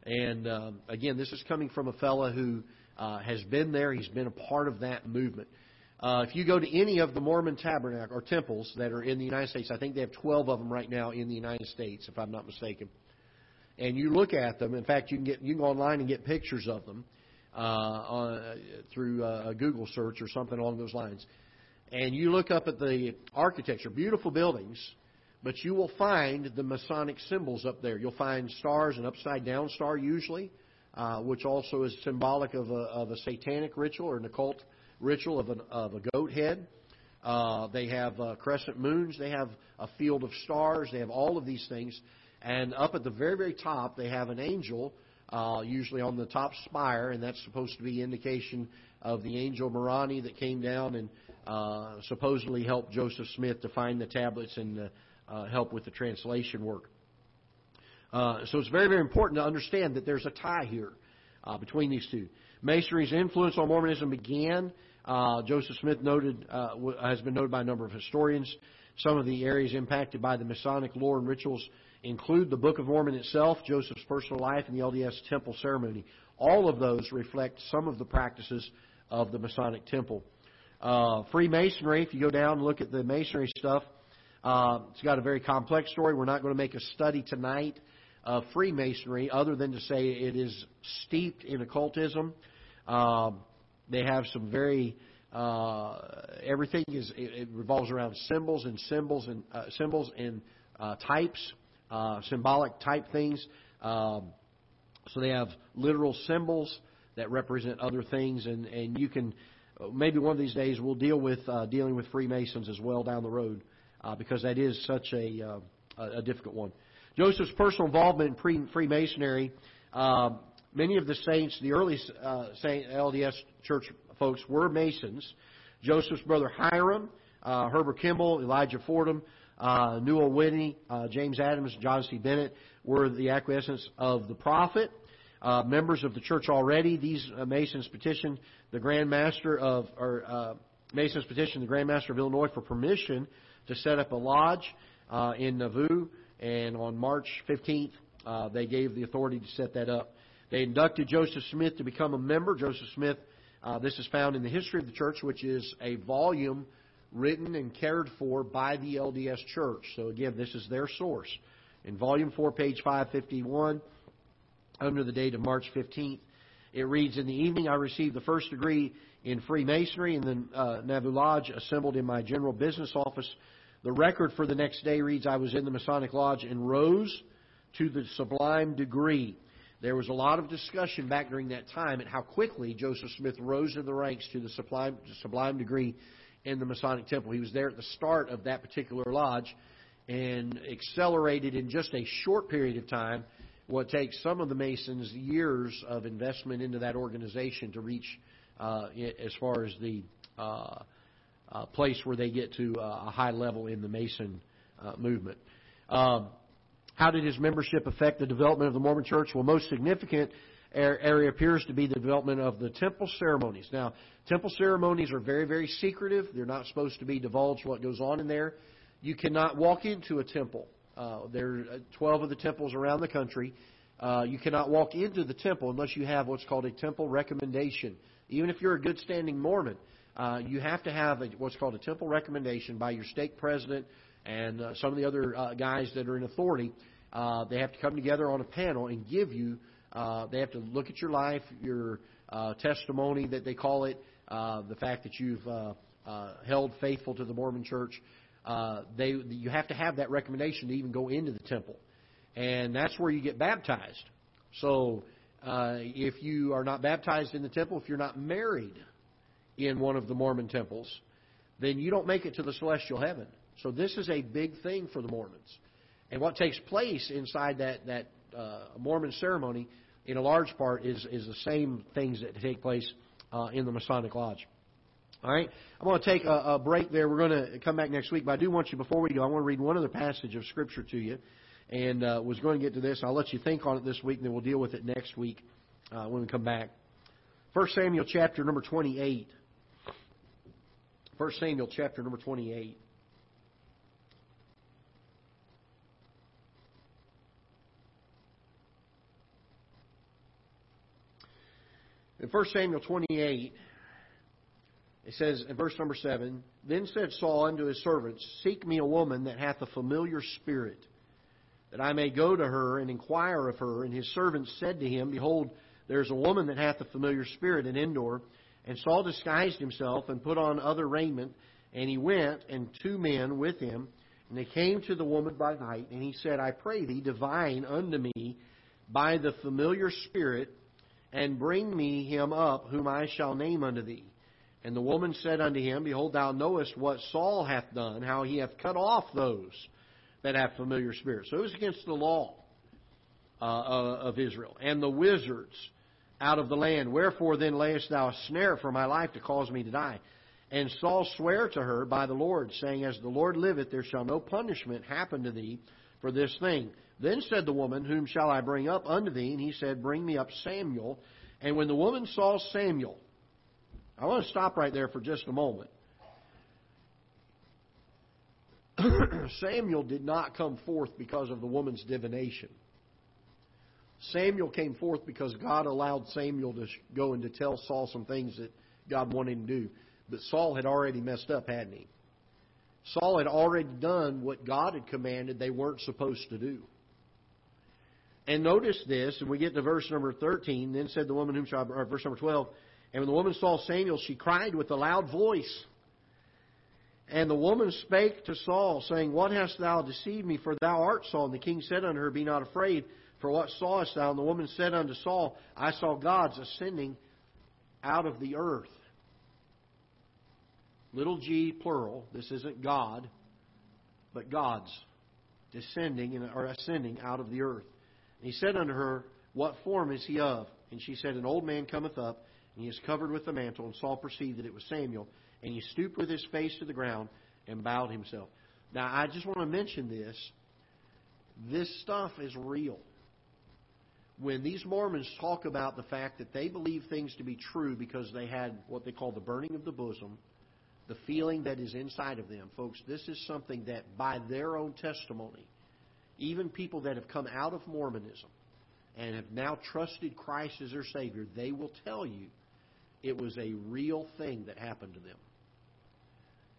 And um, again, this is coming from a fellow who uh, has been there. He's been a part of that movement. Uh, if you go to any of the Mormon tabernacle or temples that are in the United States, I think they have 12 of them right now in the United States, if I'm not mistaken. And you look at them. In fact, you can get you can go online and get pictures of them uh, on, through uh, a Google search or something along those lines. And you look up at the architecture, beautiful buildings, but you will find the Masonic symbols up there. You'll find stars, an upside down star usually, uh, which also is symbolic of a, of a satanic ritual or an occult ritual of, an, of a goat head. Uh, they have uh, crescent moons. They have a field of stars. They have all of these things. And up at the very, very top, they have an angel, uh, usually on the top spire, and that's supposed to be indication of the angel Moroni that came down and uh, supposedly helped Joseph Smith to find the tablets and uh, uh, help with the translation work. Uh, so it's very, very important to understand that there's a tie here uh, between these two. Masonry's influence on Mormonism began. Joseph Smith noted has been noted by a number of historians. Some of the areas impacted by the Masonic lore and rituals include the Book of Mormon itself, Joseph's personal life, and the LDS temple ceremony. All of those reflect some of the practices of the Masonic temple. Uh, Freemasonry, if you go down and look at the Masonry stuff, uh, it's got a very complex story. We're not going to make a study tonight of Freemasonry other than to say it is steeped in occultism. Uh, they have some very uh, everything is it, it, revolves around symbols and symbols and uh, symbols and uh, types, uh, symbolic type things. Um, so they have literal symbols that represent other things, and and you can maybe one of these days we'll deal with uh, dealing with Freemasons as well down the road uh, because that is such a, uh, a difficult one. Joseph's personal involvement in Freemasonry, uh, many of the saints, the early uh, Saint LDS church folks were Masons. Joseph's brother Hyrum, uh, Heber Kimball, Elijah Fordham, uh, Newel Whitney, uh, James Adams, John C. Bennett were the acquiescence of the prophet. Uh, members of the church already, these uh, Masons petitioned the Grand Master of, or uh, Masons petitioned the Grand Master of Illinois for permission to set up a lodge uh, in Nauvoo, and on March 15th, uh, they gave the authority to set that up. They inducted Joseph Smith to become a member. Joseph Smith, this is found in the history of the church, which is a volume written and cared for by the LDS Church. So again, this is their source. In volume 4, page 551, under the date of March 15th, it reads, In the evening I received the first degree in Freemasonry in the uh, Nauvoo Lodge assembled in my general business office. The record for the next day reads, I was in the Masonic Lodge and rose to the sublime degree. There was a lot of discussion back during that time at how quickly Joseph Smith rose in the ranks to the sublime, sublime degree in the Masonic Temple. He was there at the start of that particular lodge and accelerated in just a short period of time what takes some of the Masons years of investment into that organization to reach uh, as far as the uh, uh, place where they get to uh, a high level in the Mason uh, movement. Um, how did his membership affect the development of the Mormon Church? Well, most significant area appears to be the development of the temple ceremonies. Now, temple ceremonies are very, very secretive. They're not supposed to be divulged what goes on in there. You cannot walk into a temple uh, there are uh, 12 of the temples around the country. Uh, you cannot walk into the temple unless you have what's called a temple recommendation. Even if you're a good standing Mormon, uh, you have to have a, what's called a temple recommendation by your stake president and uh, some of the other uh, guys that are in authority. Uh, they have to come together on a panel and give you. Uh, they have to look at your life, your uh, testimony that they call it, uh, the fact that you've uh, uh, held faithful to the Mormon Church uh, they you have to have that recommendation to even go into the temple, and that's where you get baptized. So uh, if you are not baptized in the temple, if you're not married in one of the Mormon temples, then you don't make it to the celestial heaven. So this is a big thing for the Mormons. And what takes place inside that that uh, Mormon ceremony, in a large part, is is the same things that take place uh, in the Masonic Lodge. All right, I'm going to take a, a break there. We're going to come back next week, but I do want you before we go, I want to read one other passage of Scripture to you, and uh, was going to get to this. I'll let you think on it this week, and then we'll deal with it next week uh, when we come back. First Samuel chapter number 28. First Samuel chapter number 28. In 1 Samuel 28, it says in verse number 7 Then said Saul unto his servants, Seek me a woman that hath a familiar spirit, that I may go to her and inquire of her. And his servants said to him, Behold, there is a woman that hath a familiar spirit in Endor. And Saul disguised himself and put on other raiment, and he went, and two men with him. And they came to the woman by night, and he said, I pray thee, divine unto me by the familiar spirit, and bring me him up, whom I shall name unto thee. And the woman said unto him, Behold, thou knowest what Saul hath done, how he hath cut off those that have familiar spirits. So it was against the law uh, of Israel. And the wizards out of the land. Wherefore then layest thou a snare for my life to cause me to die? And Saul sware to her by the Lord, saying, As the Lord liveth, there shall no punishment happen to thee for this thing. Then said the woman, Whom shall I bring up unto thee? And he said, Bring me up Samuel. And when the woman saw Samuel, I want to stop right there for just a moment. Samuel did not come forth because of the woman's divination. Samuel came forth because God allowed Samuel to go and to tell Saul some things that God wanted him to do. But Saul had already messed up, hadn't he? Saul had already done what God had commanded they weren't supposed to do. And notice this, and we get to verse number 13. Then said the woman whom shall, or verse number 12, and when the woman saw Samuel, she cried with a loud voice. And the woman spake to Saul, saying, What hast thou deceived me? For thou art Saul. And the king said unto her, Be not afraid, for what sawest thou? And the woman said unto Saul, I saw gods ascending out of the earth. Little g, plural. This isn't God, but gods descending or ascending out of the earth. And he said unto her, What form is he of? And she said, An old man cometh up, and he is covered with a mantle. And Saul perceived that it was Samuel, and he stooped with his face to the ground and bowed himself. Now, I just want to mention this. This stuff is real. When these Mormons talk about the fact that they believe things to be true because they had what they call the burning of the bosom, the feeling that is inside of them, folks, this is something that by their own testimony, even people that have come out of Mormonism and have now trusted Christ as their Savior, they will tell you it was a real thing that happened to them.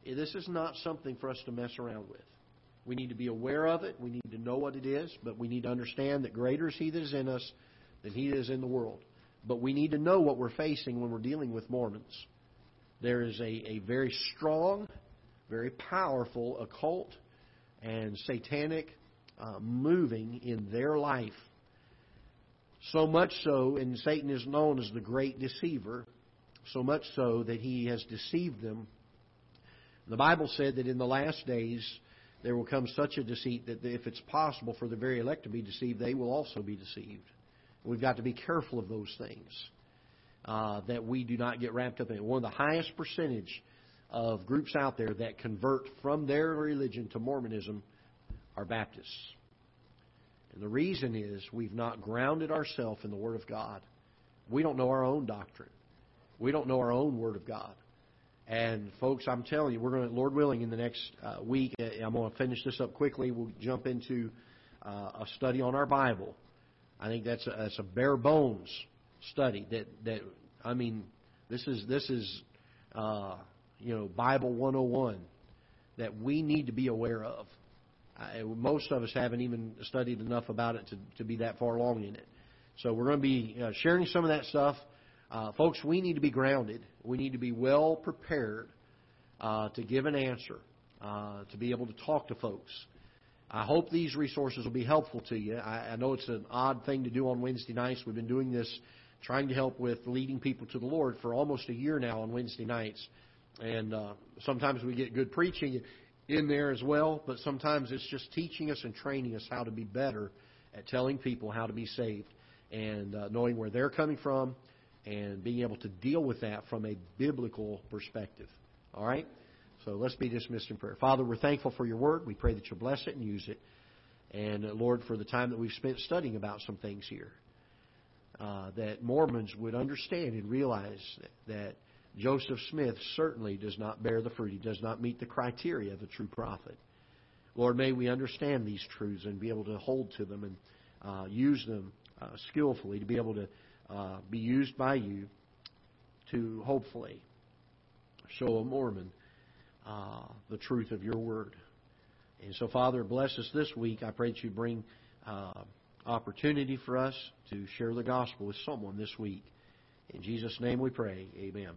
This is not something for us to mess around with. We need to be aware of it. We need to know what it is, but we need to understand that greater is He that is in us than He that is in the world. But we need to know what we're facing when we're dealing with Mormons. There is a, a very strong, very powerful occult and satanic uh, moving in their life. So much so, and Satan is known as the great deceiver, so much so that he has deceived them. The Bible said that in the last days there will come such a deceit that if it's possible for the very elect to be deceived, they will also be deceived. We've got to be careful of those things. Uh, that we do not get wrapped up in. One of the highest percentage of groups out there that convert from their religion to Mormonism are Baptists. And the reason is we've not grounded ourselves in the Word of God. We don't know our own doctrine. We don't know our own Word of God. And folks, I'm telling you, we're going to, Lord willing, in the next uh, week, uh, I'm going to finish this up quickly. We'll jump into uh, a study on our Bible. I think that's a, that's a bare bones study. That that I mean, this is this is uh, you know Bible 101 that we need to be aware of. I, most of us haven't even studied enough about it to, to be that far along in it. So we're going to be uh, sharing some of that stuff. Uh, folks, we need to be grounded. We need to be well prepared uh, to give an answer, uh, to be able to talk to folks. I hope these resources will be helpful to you. I, I know it's an odd thing to do on Wednesday nights. We've been doing this, trying to help with leading people to the Lord for almost a year now on Wednesday nights. And uh, sometimes we get good preaching in there as well, but sometimes it's just teaching us and training us how to be better at telling people how to be saved and uh, knowing where they're coming from and being able to deal with that from a biblical perspective. All right? So let's be dismissed in prayer. Father, we're thankful for your word. We pray that you'll bless it and use it. And uh, Lord, for the time that we've spent studying about some things here, uh, that Mormons would understand and realize that, that Joseph Smith certainly does not bear the fruit. He does not meet the criteria of a true prophet. Lord, may we understand these truths and be able to hold to them and uh, use them uh, skillfully to be able to uh, be used by you to hopefully show a Mormon uh, the truth of your word. And so, Father, bless us this week. I pray that you bring uh, opportunity for us to share the gospel with someone this week. In Jesus' name we pray. Amen.